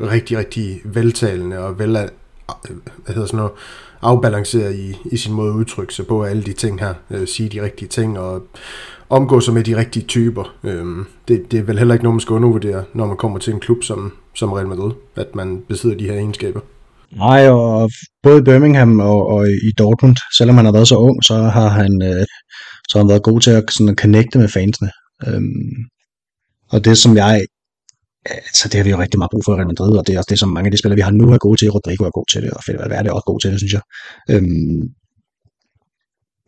rigtig, rigtig veltalende og vel, øh, hvad hedder sådan noget, afbalanceret i, i sin måde at udtrykke sig på alle de ting her, øh, sige de rigtige ting og omgå sig med de rigtige typer. Øhm, det, det er vel heller ikke noget, man skal undervurdere, når man kommer til en klub som, som Real Madrid, at man besidder de her egenskaber. Nej, og både i Birmingham og, og i Dortmund, selvom han har været så ung, så har han, øh, så har han været god til at, sådan at connecte med fansene. Øhm, og det, som jeg så det har vi jo rigtig meget brug for i Real Madrid, og det er også det, som mange af de spillere, vi har nu, er gode til. Rodrigo er god til det, og Fede Valverde er også god til det, synes jeg. Øhm,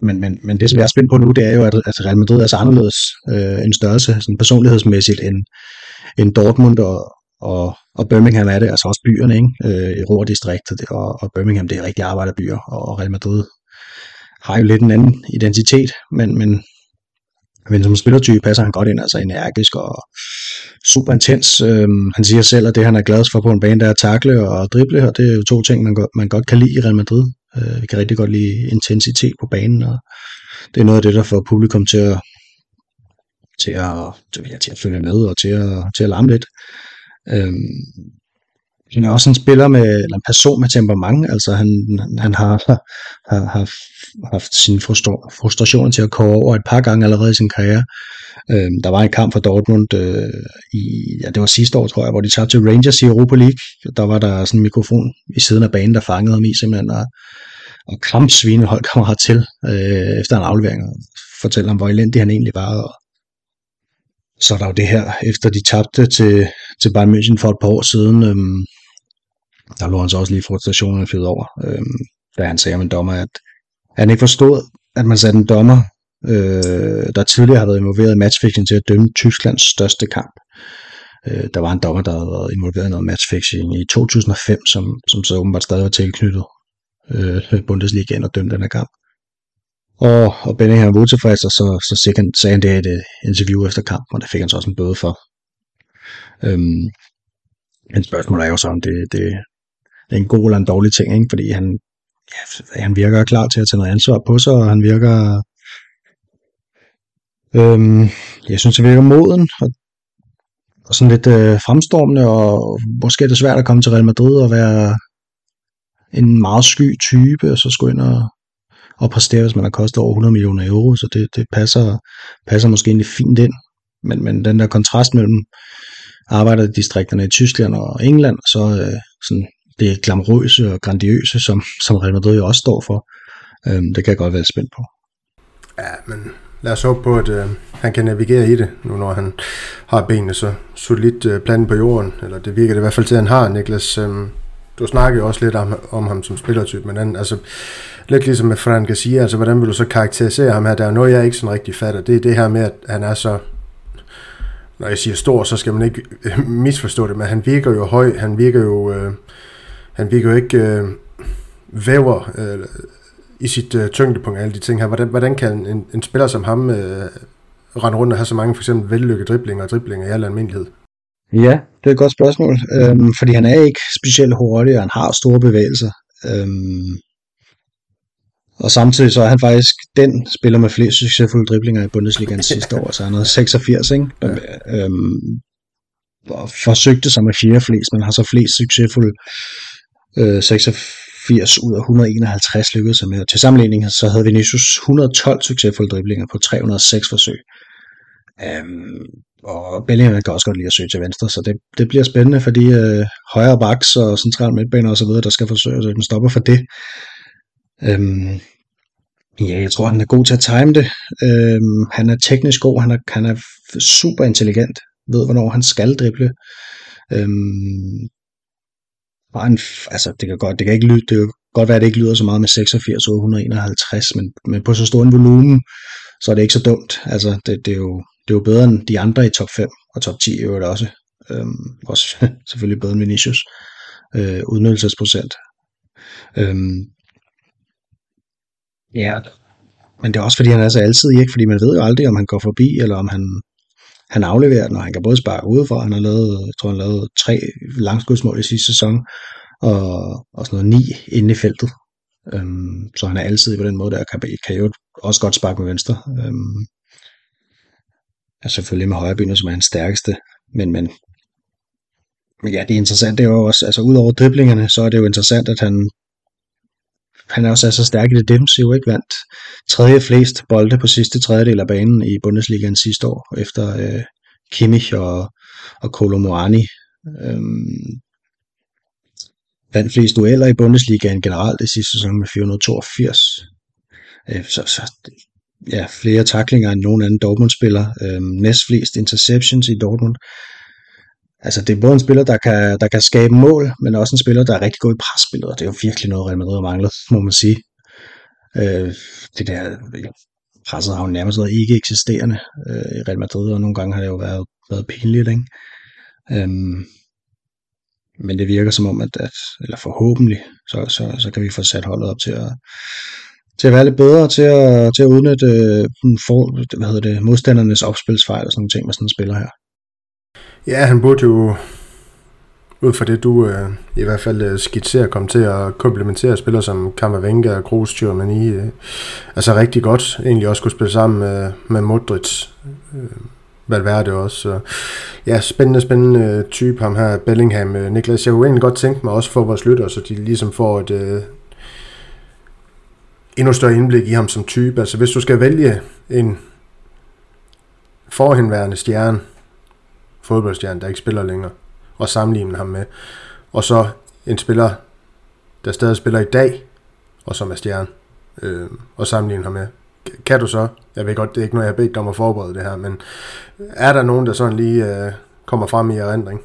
men, men, men det, som jeg er spændt på nu, det er jo, at, at Real Madrid er så anderledes øh, en størrelse, sådan personlighedsmæssigt, end, end Dortmund og, og, og Birmingham er det, altså også byerne, ikke? Øh, i Ruhr-distriktet, og, og Birmingham, det er rigtig arbejderbyer, og Real Madrid har jo lidt en anden identitet, men, men men som spillertype passer han godt ind, altså energisk og super intens. Øhm, han siger selv, at det han er gladest for på en bane, der er at takle og drible, og det er jo to ting, man, godt, man godt kan lide i Real Madrid. Øh, vi kan rigtig godt lide intensitet på banen, og det er noget af det, der får publikum til at, til at, til, ja, til at følge med og til at, til at larme lidt. Øhm, han er også en spiller med, eller en person med temperament, altså han, han har, har, har haft sine frustrationer til at komme over et par gange allerede i sin karriere. Øhm, der var en kamp for Dortmund øh, i, ja, det var sidste år, tror jeg, hvor de tabte til Rangers i Europa League. Der var der sådan en mikrofon i siden af banen, der fangede ham i simpelthen, og, og kramsvine hold kommer til øh, efter en aflevering, og fortæller ham, hvor elendig han egentlig var, og så er der jo det her, efter de tabte til, til Bayern München for et par år siden, øhm, der lå han så også lige frustrationen fedt over, øh, da han sagde om en dommer, at han ikke forstod, at man satte en dommer, øh, der tidligere har været involveret i matchfixing til at dømme Tysklands største kamp. Øh, der var en dommer, der havde været involveret i noget matchfixing i 2005, som, som så åbenbart stadig var tilknyttet øh, Bundesligaen og dømte den her kamp. Og, og Benning var utilfreds, og så, så sagde han, sagde han det i et øh, interview efter kampen, og der fik han så også en bøde for. Øhm, men spørgsmålet er jo så, om det, det, en god eller en dårlig ting, ikke? fordi han, ja, han virker klar til at tage noget ansvar på sig, og han virker, øhm, jeg synes, han virker moden, og, og sådan lidt øh, fremstormende, og måske er det svært at komme til Real Madrid og være en meget sky type, og så skulle ind og, og præstere, hvis man har kostet over 100 millioner euro, så det, det passer, passer måske egentlig fint ind. Men, men den der kontrast mellem arbejderdistrikterne i Tyskland og England, og så øh, sådan det glamorøse og grandiøse, som, som Real Madrid jo også står for. Øhm, det kan jeg godt være spændt på. Ja, men lad os håbe på, at øh, han kan navigere i det, nu når han har benene så solidt øh, plantet på jorden. Eller det virker det i hvert fald til, at han har, Niklas. Øh, du snakkede jo også lidt om, om ham som spillertype, men han, altså, lidt ligesom med Fran Garcia, altså hvordan vil du så karakterisere ham her? Der er noget, jeg ikke sådan rigtig fatter. Det er det her med, at han er så når jeg siger stor, så skal man ikke misforstå det, men han virker jo høj, han virker jo, øh, han virker jo ikke øh, væver øh, i sit øh, tyngdepunkt alle de ting her. Hvordan, hvordan kan en, en spiller som ham øh, rende rundt og have så mange for eksempel vellykkede driblinger og driblinger i al almindelighed? Ja, det er et godt spørgsmål, øhm, fordi han er ikke specielt hurtig, og han har store bevægelser. Øhm, og samtidig så er han faktisk den spiller med flest succesfulde driblinger i Bundesligaen sidste år, så han havde 86, ikke? Ja. Øhm, og forsøgte sig med fjerde flest, men har så flest succesfulde øh, 86 ud af 151 lykkedes sig med. Og til sammenligning så havde Vinicius 112 succesfulde driblinger på 306 forsøg. Øhm, og Bellingham kan også godt lide at søge til venstre, så det, det bliver spændende for de øh, højre backs og central midtbaner og så videre, der skal forsøge at den stopper for det. Øhm, ja, jeg tror, han er god til at time det. Øhm, han er teknisk god, han er, han er super intelligent, ved hvornår han skal drible. Øhm, bare en, altså, det kan godt, det kan ikke lyde, det kan godt være, at det ikke lyder så meget med 86 og 151, men, men på så stor en volumen, så er det ikke så dumt. Altså, det, det, er jo, det er jo bedre end de andre i top 5 og top 10 i øvrigt også. Øhm, også [LAUGHS] selvfølgelig bedre end Vinicius. Øh, udnyttelsesprocent. Øhm, ja, men det er også fordi, han er så altid ikke? Fordi man ved jo aldrig, om han går forbi, eller om han, han afleverer den, og han kan både sparke udefra, han har lavet, jeg tror, han lavet tre langskudsmål i sidste sæson, og, og sådan noget ni inde i feltet. Øhm, så han er altid på den måde, der kan, kan jo også godt sparke med venstre. Øhm, altså selvfølgelig med højrebenet, som er hans stærkeste, men, men, men ja, det er interessant, det er jo også, altså udover driblingerne, så er det jo interessant, at han, han er også er så stærk i det defensive, ikke vandt tredje flest bolde på sidste tredjedel af banen i Bundesligaen sidste år, efter øh, Kimmich og, og Kolomoani. Øhm, vandt flest dueller i Bundesligaen generelt i sidste sæson med 482. Øh, så, så ja, flere taklinger end nogen anden Dortmund-spiller. Øh, næst flest interceptions i Dortmund. Altså, det er både en spiller, der kan, der kan skabe mål, men også en spiller, der er rigtig god i presspillet, og det er jo virkelig noget, Real Madrid har manglet, [LAUGHS] må man sige. Øh, det der øh, presset har jo nærmest været ikke eksisterende øh, i Real Madrid, og nogle gange har det jo været, været pinligt, ikke? Øhm, men det virker som om, at, at eller forhåbentlig, så, så, så kan vi få sat holdet op til at, til at være lidt bedre, til at, til at udnytte øh, for, hvad hedder det, modstandernes opspilsfejl og sådan nogle ting med sådan en spiller her. Ja, han burde jo, ud fra det du øh, i hvert fald øh, skitserer, komme til at komplementere spillere som Kammervenga og Kroos, Tjørmani, øh, altså rigtig godt, egentlig også kunne spille sammen med, med Modric, øh, Valverde også. Så, ja, spændende, spændende øh, type ham her, Bellingham. Øh, Niklas, jeg kunne egentlig godt tænke mig også for vores lytter, så de ligesom får et øh, endnu større indblik i ham som type. Altså hvis du skal vælge en forhenværende stjerne, fodboldstjerne, der ikke spiller længere, og sammenligne ham med, og så en spiller, der stadig spiller i dag, og som er stjerne, øh, og sammenligne ham med. Kan du så, jeg ved godt, det er ikke noget, jeg har bedt dig om at forberede det her, men er der nogen, der sådan lige øh, kommer frem i erindring?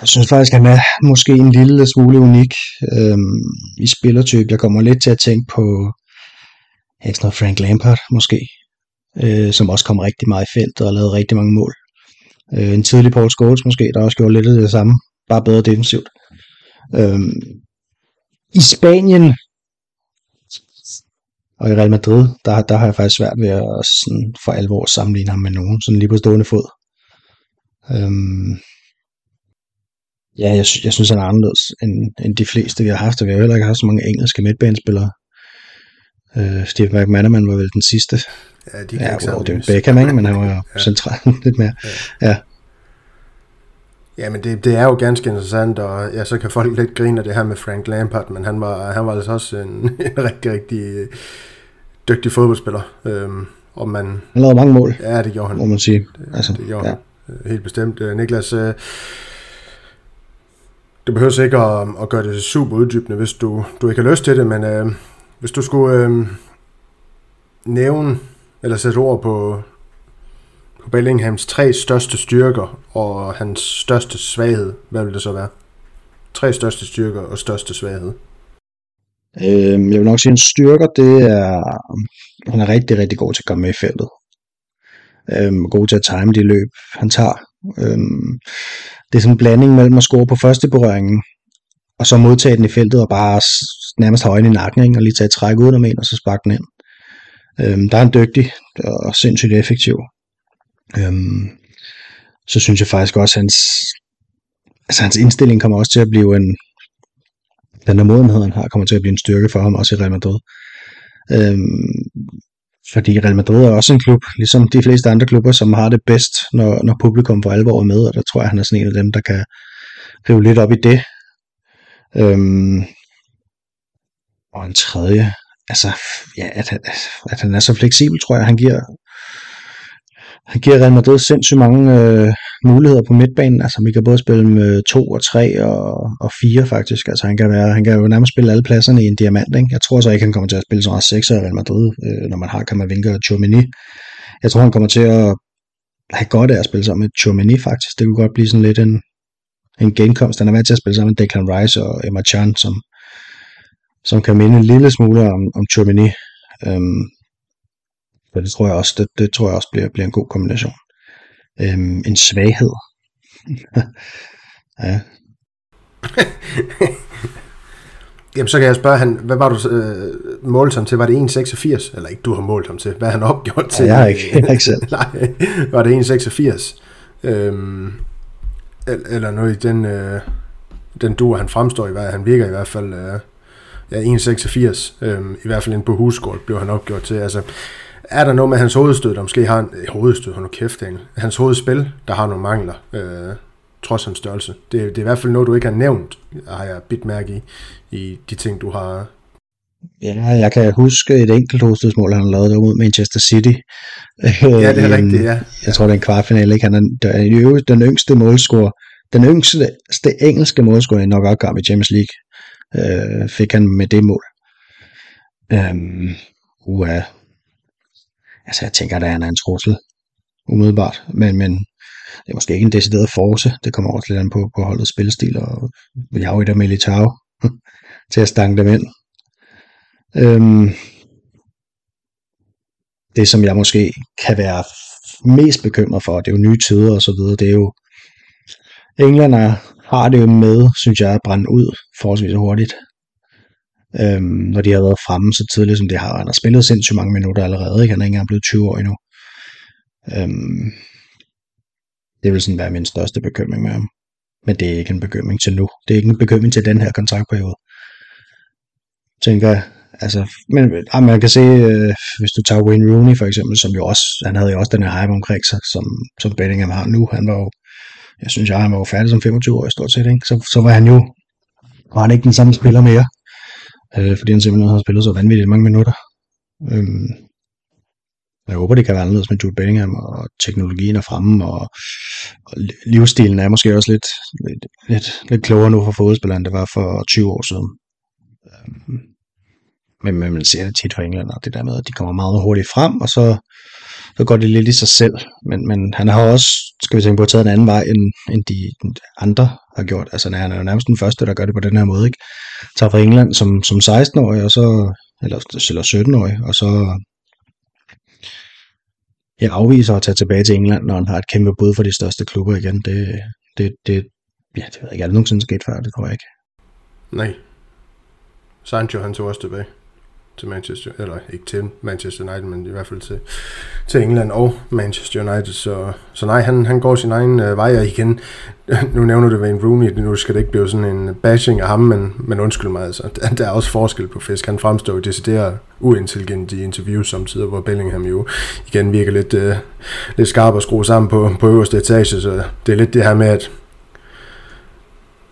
Jeg synes faktisk, han er måske en lille smule unik øh, i spillertype. Jeg kommer lidt til at tænke på ja, sådan noget Frank Lampard måske, øh, som også kom rigtig meget i feltet og lavede rigtig mange mål. Øh, en tidlig Paul Scholes måske, der også gjorde lidt af det samme, bare bedre defensivt. Øh, I Spanien og i Real Madrid, der, der har jeg faktisk svært ved at sådan, for alvor sammenligne ham med nogen, sådan lige på stående fod. Øhm, ja, jeg, jeg synes, han er anderledes end, end de fleste, vi har haft, og vi har heller ikke haft så mange engelske midtbanespillere. Øh, Steve McManaman var vel den sidste. Ja, de ja, ikke well, det er Beckham, ikke? men han var jo ja. central [LAUGHS] lidt mere. Ja. ja. Men det, det er jo ganske interessant, og ja, så kan folk lidt grine af det her med Frank Lampard, men han var, han var altså også en, [LAUGHS] en rigtig, rigtig dygtig fodboldspiller. Øhm, og man, han lavede mange mål, ja, det gjorde han. må man sige. Altså, det gjorde ja. han. Helt bestemt. Øh, Niklas, øh, du behøver ikke at, at gøre det super uddybende, hvis du, du ikke har lyst til det, men øh, hvis du skulle øh, nævne eller sætte ord på, på Bellinghams tre største styrker og hans største svaghed, hvad vil det så være? Tre største styrker og største svaghed. Øh, jeg vil nok sige, at en styrker, det er, han er rigtig, rigtig god til at komme med i feltet. Øh, god til at time de løb, han tager. Øh, det er sådan en blanding mellem at score på første berøringen, og så modtage den i feltet og bare nærmest have øjne i nakken, ikke? og lige tage et træk om en, og så sparke den ind. Øhm, der er en dygtig og sindssygt effektiv. Øhm, så synes jeg faktisk også, at hans, altså hans indstilling kommer også til at blive en, den der modenhed, han har, kommer til at blive en styrke for ham, også i Real Madrid. Øhm, fordi Real Madrid er også en klub, ligesom de fleste andre klubber, som har det bedst, når, når publikum for alvor er med, og der tror jeg, han er sådan en af dem, der kan rive lidt op i det. Øhm, og en tredje, altså, ja, at, han, at han er så fleksibel, tror jeg, han giver han giver Real Madrid sindssygt mange øh, muligheder på midtbanen. Altså, vi kan både spille med 2 og 3 og, og 4 faktisk. Altså, han kan, være, han kan jo nærmest spille alle pladserne i en diamant. Ikke? Jeg tror så ikke, han kommer til at spille så meget 6 i Real Madrid, øh, når man har Kamavinga og Chomini. Jeg tror, han kommer til at have godt af at spille sammen med Chomini faktisk. Det kunne godt blive sådan lidt en, en genkomst. Han er med til at spille sammen med Declan Rice og Emma Chan, som, som kan minde en lille smule om, om Chomini. Øhm, så det tror jeg også, det, det tror jeg også bliver, bliver en god kombination. Øhm, en svaghed. [LAUGHS] ja. [LAUGHS] Jamen, så kan jeg spørge, han, hvad var du øh, målt ham til? Var det 1,86? Eller ikke, du har målt ham til. Hvad han opgjort til? Ja, jeg har ikke, jeg har ikke selv. [LAUGHS] Nej, var det 1,86? Øhm, eller noget i den, øh, den duer, han fremstår i, hvad han virker i hvert fald, øh, ja, 1,86. øh, I hvert fald en på husgård blev han opgjort til. Altså, er der noget med hans hovedstød, der måske har en Øh, hovedstød, han nu kæft, Daniel. Hans hovedspil, der har nogle mangler, øh, trods hans størrelse. Det, det er i hvert fald noget, du ikke har nævnt, har jeg bidt mærke i, i de ting, du har... Ja, jeg kan huske et enkelt hovedstødsmål, han lavede mod Manchester City. Ja, det er rigtigt, ja. Jeg tror, det er en kvartfinale, ikke? Han er, er den yngste målscorer, den yngste engelske målscorer i nok opgave i Champions League, øh, fik han med det mål. Øhm, uha, altså jeg tænker, at han er en trussel, umiddelbart, men, men det er måske ikke en decideret force, det kommer også lidt an på, på holdets spilstil, og vi har jo et af Militao [LAUGHS] til at stange dem ind. Øhm, det, som jeg måske kan være mest bekymret for, det er jo nye tider og så videre, det er jo, England har det jo med, synes jeg, at brænde ud forholdsvis hurtigt øhm, når de har været fremme så tidligt, som det har. Han har spillet sindssygt mange minutter allerede, ikke? han er ikke engang blevet 20 år endnu. Øhm, det vil sådan være min største bekymring med ham. Men det er ikke en bekymring til nu. Det er ikke en bekymring til den her kontraktperiode. Tænker jeg. Altså, men ah, man kan se, øh, hvis du tager Wayne Rooney for eksempel, som jo også, han havde jo også den her hype omkring sig, som, som Bellingham har nu. Han var jo, jeg synes jeg, han var jo færdig som 25 år i stort set, ikke? Så, så var han jo, var han ikke den samme spiller mere øh, fordi han simpelthen har spillet så vanvittigt mange minutter. Øhm, jeg håber, det kan være anderledes med Jude Bellingham, og teknologien er fremme, og, og livsstilen er måske også lidt, lidt, lidt, lidt klogere nu for fodboldspilleren, end det var for 20 år siden. Øhm, men, men man ser det tit for England, og det der med, at de kommer meget hurtigt frem, og så, så går det lidt i sig selv. Men, men han har også, skal vi tænke på, taget en anden vej, end, end de andre har gjort. Altså han er jo nærmest den første, der gør det på den her måde. Ikke? Tager fra England som, som 16-årig, og så, eller, eller 17-årig, og så jeg afviser at tage tilbage til England, når han har et kæmpe bud for de største klubber igen. Det, det, det, ja, det ved jeg ikke, er det nogensinde sket før? Det tror jeg ikke. Nej. Sancho, han tog også tilbage til Manchester, eller ikke til Manchester United, men i hvert fald til, til England og Manchester United. Så, så nej, han, han går sin egen øh, vej, og igen, [LAUGHS] nu nævner du Wayne Rooney, nu skal det ikke blive sådan en bashing af ham, men, men undskyld mig, altså, [LAUGHS] der er også forskel på fisk. Han fremstår jo decideret uintelligent i interviews samtidig, hvor Bellingham jo igen virker lidt, øh, lidt skarp og skrue sammen på, på øverste etage, så det er lidt det her med, at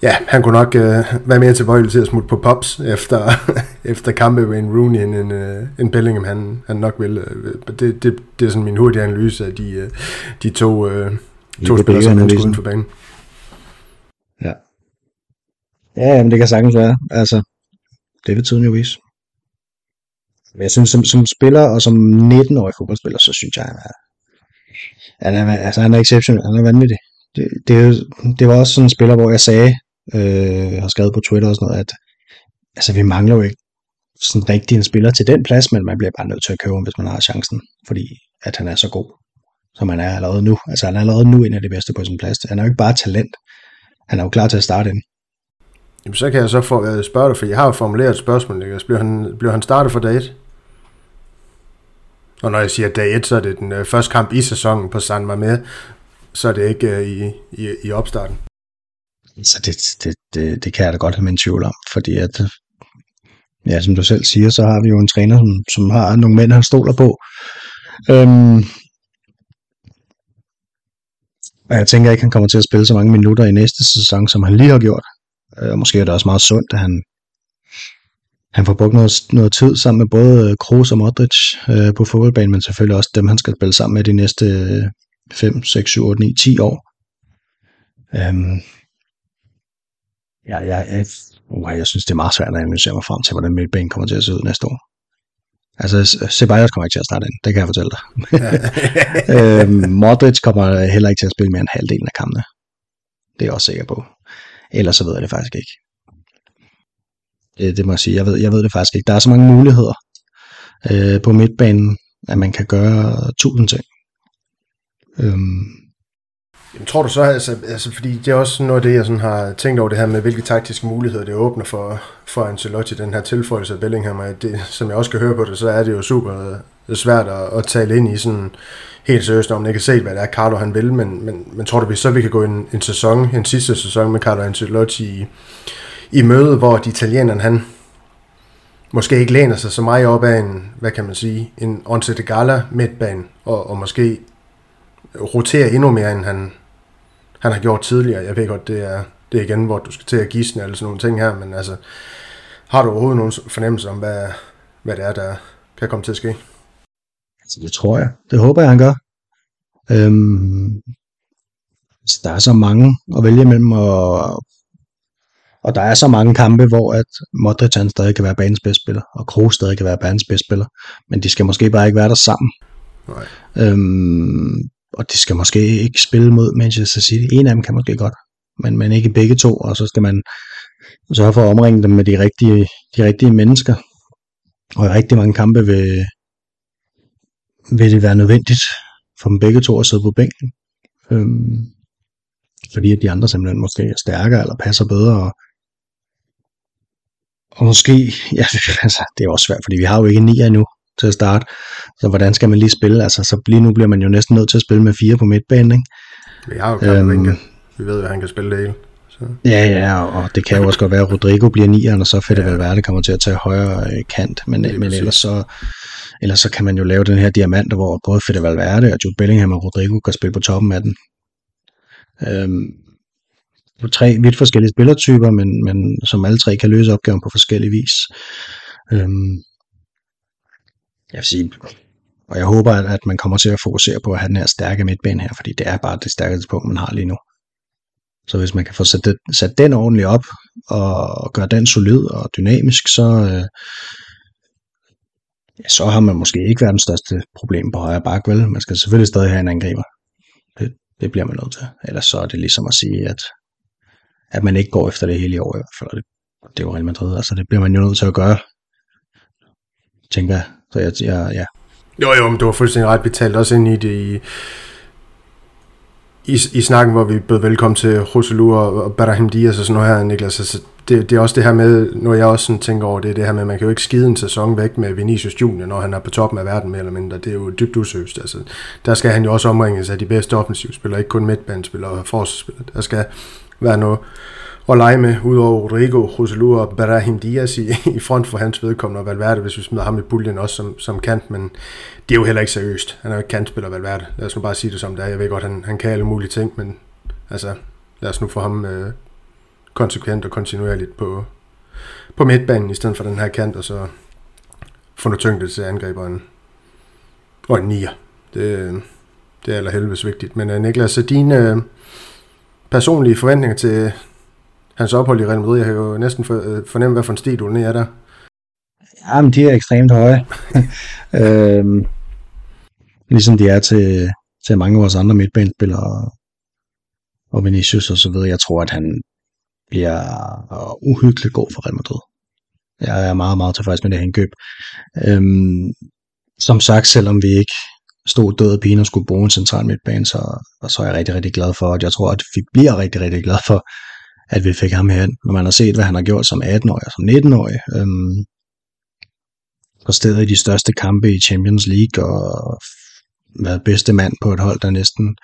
Ja, han kunne nok øh, være mere tilbøjelig til at smutte på pops efter, [LAUGHS] efter kampe med en Rooney end en, øh, Bellingham, han, han nok vil. Øh, det, det, det er sådan min hurtige analyse af de, øh, de to, øh, to spillere, som han uden for banen. Ja. Ja, men det kan sagtens være. Altså, det vil tiden jo vise. Men jeg synes, som, som spiller og som 19-årig fodboldspiller, så synes jeg, han er, han er, altså, han er exceptionel. Han er vanvittig. Det, det, det var også sådan en spiller, hvor jeg sagde, øh, har skrevet på Twitter og sådan noget, at altså, vi mangler jo ikke sådan rigtig en spiller til den plads, men man bliver bare nødt til at købe ham, hvis man har chancen, fordi at han er så god, som han er allerede nu. Altså han er allerede nu en af de bedste på sin plads. Han er jo ikke bare talent, han er jo klar til at starte ind. Jamen, så kan jeg så få, øh, spørge dig, for jeg har jo formuleret et spørgsmål, ikke? Altså, bliver han, bliver han startet for dag 1? Og når jeg siger dag 1, så er det den øh, første kamp i sæsonen på San Mamés, så er det ikke øh, i, i, i opstarten. Så det, det, det, det kan jeg da godt have min tvivl om, fordi at, ja, som du selv siger, så har vi jo en træner, som, som har nogle mænd, han stoler på. Øhm, og jeg tænker ikke, han kommer til at spille så mange minutter i næste sæson, som han lige har gjort. Øh, måske er det også meget sundt, at han, han får brugt noget, noget tid sammen med både Kroos og Modric øh, på fodboldbanen, men selvfølgelig også dem, han skal spille sammen med de næste 5, 6, 7, 8, 9, 10 år. Øhm, ja, ja, jeg, uh, jeg synes, det er meget svært at analysere mig frem til, hvordan midtbanen kommer til at se ud næste år. Altså, Ceballos kommer ikke til at starte ind, det kan jeg fortælle dig. [LAUGHS] øhm, Modric kommer heller ikke til at spille mere end halvdelen af kampene. Det er jeg også sikker på. Ellers så ved jeg det faktisk ikke. Det, det må jeg sige. Jeg ved, jeg ved det faktisk ikke. Der er så mange muligheder øh, på midtbanen, at man kan gøre tusind ting. Øhm. Jamen, tror du så, altså, altså, fordi det er også noget af det, jeg sådan har tænkt over det her med, hvilke taktiske muligheder det åbner for, for Ancelotti, den her tilføjelse af Bellingham, og det, som jeg også kan høre på det, så er det jo super øh, svært at, at tale ind i sådan helt seriøst, når man ikke har set, hvad det er, Carlo han vil, men, men, men tror du, vi så vi kan gå en, en sæson, en sidste sæson med Carlo Ancelotti i, i møde, hvor de italienerne, han måske ikke læner sig så meget op af en, hvad kan man sige, en Once de Gala midtbane, og, og måske roterer endnu mere, end han, han har gjort tidligere. Jeg ved godt, det er, det er igen, hvor du skal til at gisne eller sådan nogle ting her, men altså, har du overhovedet nogen fornemmelse om, hvad, hvad det er, der kan komme til at ske? Altså, det tror jeg. Det håber jeg, han gør. Øhm, der er så mange at vælge imellem, og og der er så mange kampe, hvor at Modric han stadig kan være banens bedste spiller, og Kroos stadig kan være banens bedste spiller. Men de skal måske bare ikke være der sammen. Nej. Øhm, og de skal måske ikke spille mod Manchester City. En af dem kan måske godt, men, men ikke begge to. Og så skal man sørge for at omringe dem med de rigtige, de rigtige mennesker. Og i rigtig mange kampe vil, vil det være nødvendigt for dem begge to at sidde på bænken. Øhm, fordi at de andre simpelthen måske er stærkere eller passer bedre. Og, og måske, [LAUGHS] ja, altså, det er også svært, fordi vi har jo ikke ni endnu til at starte. Så hvordan skal man lige spille? Altså, så lige nu bliver man jo næsten nødt til at spille med fire på midtbanen, ikke? Vi har jo øhm, Vi ved, at han kan spille det hele. Så. Ja, ja, og det kan jo også godt være, at Rodrigo bliver nieren, og så får det ja. vel være, det kommer til at tage højre øh, kant. Men, men ellers, så, ellers så kan man jo lave den her diamant, hvor både Fede Valverde og Jude Bellingham og Rodrigo kan spille på toppen af den. Øhm, tre vidt forskellige spillertyper, men, men som alle tre kan løse opgaven på forskellige vis. Øhm, jeg vil sige, og jeg håber, at, man kommer til at fokusere på at have den her stærke midtbane her, fordi det er bare det stærkeste punkt, man har lige nu. Så hvis man kan få sat, det, sat den ordentligt op, og gøre den solid og dynamisk, så, øh, ja, så har man måske ikke været den største problem på højre bak, vel? Man skal selvfølgelig stadig have en angriber. Det, det bliver man nødt til. Ellers så er det ligesom at sige, at at man ikke går efter det hele i år i hvert fald. Det, det er jo Real Madrid, altså det bliver man jo nødt til at gøre, tænker jeg. Så jeg, jeg ja. Jo, jo, men du har fuldstændig ret. Vi talte også ind i det i, i, i snakken, hvor vi bød velkommen til Roselu og, og Barahim Dias og sådan noget her, Niklas. Altså, det, det er også det her med, når jeg også sådan tænker over det, det her med, at man kan jo ikke skide en sæson væk med Vinicius Junior, når han er på toppen af verden mere eller mindre. Det er jo dybt usøst. Altså, der skal han jo også omringes af de bedste offensivspillere, ikke kun midtbanespillere og forsvarsspillere. Der skal være noget at lege med, udover Rodrigo, Roselu og Barahim Diaz i, i front for hans vedkommende, og Valverde, hvis vi smider ham i puljen også som, som kant, men det er jo heller ikke seriøst. Han er jo ikke kantspiller, Valverde. Lad os nu bare sige det som det er. Jeg ved godt, han, han kan alle mulige ting, men altså, lad os nu få ham øh, konsekvent og kontinuerligt på, på midtbanen, i stedet for den her kant, og så få noget tyngde til angriberen. Og en nier. Det, det er allerhelvedes vigtigt. Men øh, Niklas, dine, øh, personlige forventninger til hans ophold i Real Madrid? Jeg kan jo næsten øh, fornemme, hvad for en stil du er der. Jamen, de er ekstremt høje. [LAUGHS] øhm, ligesom de er til, til mange af vores andre midtbanespillere og Vinicius og så videre. Jeg tror, at han bliver uhyggeligt god for Real Madrid. Jeg er meget, meget tilfreds med det indkøb. Øhm, som sagt, selvom vi ikke stod død og pine og skulle bruge en central midtbane, så, så er jeg rigtig, rigtig glad for, at jeg tror, at vi bliver rigtig, rigtig glad for, at vi fik ham her, når man har set, hvad han har gjort som 18-årig og som 19-årig. Øhm, stedet i de største kampe i Champions League og været bedste mand på et hold, der næsten,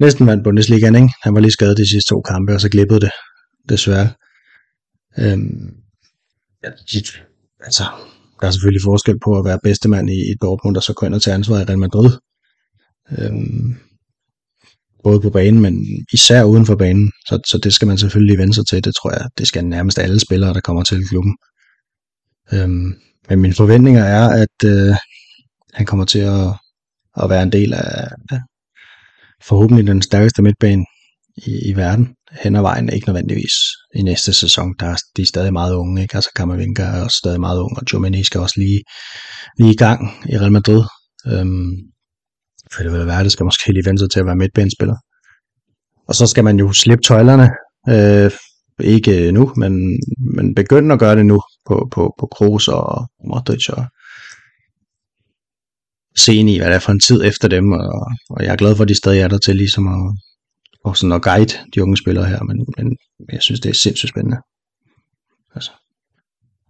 næsten vandt Bundesligaen. Ikke? Han var lige skadet de sidste to kampe, og så glippede det, desværre. Øhm, ja, altså, der er selvfølgelig forskel på at være bedstemand i, i Dortmund, og så gå ind og tage ansvar i Real Madrid. Øhm, både på banen, men især uden for banen. Så, så det skal man selvfølgelig vende sig til. Det tror jeg, det skal nærmest alle spillere, der kommer til klubben. Øhm, men mine forventninger er, at øh, han kommer til at, at være en del af, forhåbentlig den stærkeste midtbane i, i verden hen ad vejen, ikke nødvendigvis i næste sæson. Der er, de er stadig meget unge, ikke? Altså Kammervinka er også stadig meget ung, og Jomini skal også lige, lige i gang i Real Madrid. Øhm, for det vil være, det skal måske lige vente sig til at være midtbanespiller. Og så skal man jo slippe tøjlerne, øh, ikke nu, men, men begynde at gøre det nu på, på, på Kroos og Modric og se ind i, hvad det er for en tid efter dem, og, og jeg er glad for, at de stadig er der til ligesom at, og sådan at guide de unge spillere her, men, men jeg synes, det er sindssygt spændende. Altså.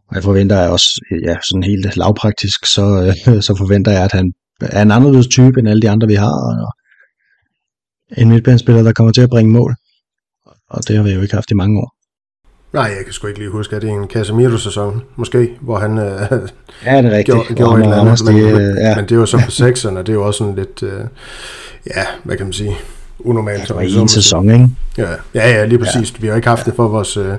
Og jeg forventer også, ja, sådan helt lavpraktisk, så, øh, [LAUGHS] så forventer jeg, at han er en anderledes type end alle de andre, vi har, og en midtbanespiller, der kommer til at bringe mål. Og det har vi jo ikke haft i mange år. Nej, jeg kan sgu ikke lige huske, at det er en Casemiro-sæson, måske, hvor han øh, ja, det er rigtigt. gjorde, gjorde et eller andet. Men, det, ja. men det er jo så på sekseren, og det er jo også sådan lidt, øh, ja, hvad kan man sige, unormalt. Det var en sæson, ikke? Ja, ja, ja lige præcis. Ja. Vi har ikke haft ja. det for vores, øh,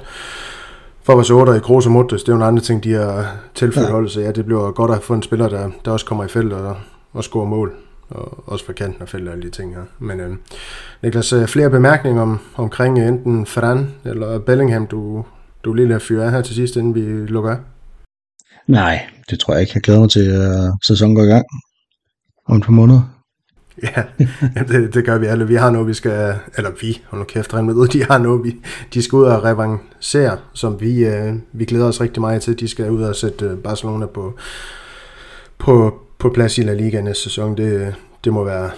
for vores otter i Kroos og Muttes. Det er jo en anden ting, de har tilføjet ja. holdet, så ja, det bliver godt at få en spiller, der, der også kommer i feltet og, og scorer mål og også fra kanten og alle de ting her. Men øh, Niklas, øh, flere bemærkninger om, omkring enten Ferran eller Bellingham, du, du lige lader fyre af her til sidst, inden vi lukker af? Nej, det tror jeg ikke. Jeg glæder mig til, at uh, sæsonen går i gang om et par måneder. [LAUGHS] Ja, det, det gør vi alle. Vi har noget, vi skal, eller vi, hold nu kæft, med, de har noget, vi, de skal ud og revancere, som vi, øh, vi glæder os rigtig meget til. De skal ud og sætte øh, Barcelona på, på, på plads i La Liga næste sæson. Det, det må være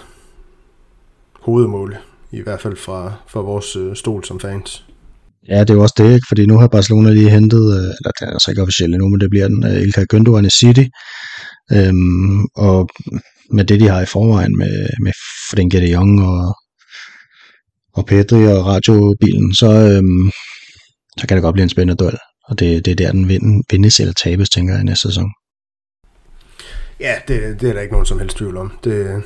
hovedmålet, i hvert fald fra, fra vores øh, stol som fans. Ja, det er jo også det, ikke? fordi nu har Barcelona lige hentet, øh, eller det er altså ikke officielt endnu, men det bliver den, uh, Ilkay Gündogan i City, øhm, og med det, de har i forvejen med, med Frenkie de Jong og, og Pedri og radiobilen, så, øhm, så kan det godt blive en spændende duel. Og det, det er der, den vind, vindes eller tabes, tænker jeg, i næste sæson. Ja, det, det er der ikke nogen som helst tvivl om. Det,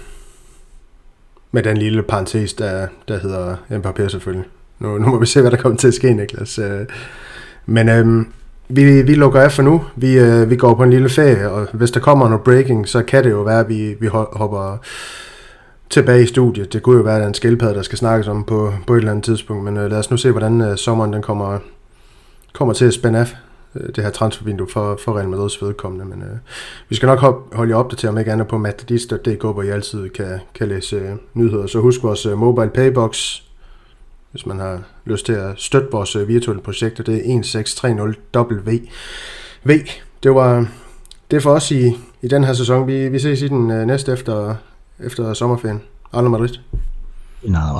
med den lille parentes, der, der hedder Mbappé selvfølgelig. Nu, nu må vi se, hvad der kommer til at ske, Niklas. Øh, men øhm, vi, vi lukker af for nu. Vi, øh, vi går på en lille ferie, og hvis der kommer noget breaking, så kan det jo være, at vi, vi hopper tilbage i studiet. Det kunne jo være, at der er en skildpadde, der skal snakkes om på, på et eller andet tidspunkt, men øh, lad os nu se, hvordan øh, sommeren den kommer, kommer til at spænde af Øh, det her transfervindue for, for Real Madrid's vedkommende. Men øh, vi skal nok hop, holde jer opdateret, om ikke andet på matadis.dk, hvor I altid kan, kan læse øh, nyheder. Så husk vores øh, mobile paybox hvis man har lyst til at støtte vores øh, virtuelle projekter. Det er 1630W. V. Det var det for os i, i den her sæson. Vi, vi ses i den øh, næste efter, efter sommerferien. Arne Madrid. Nada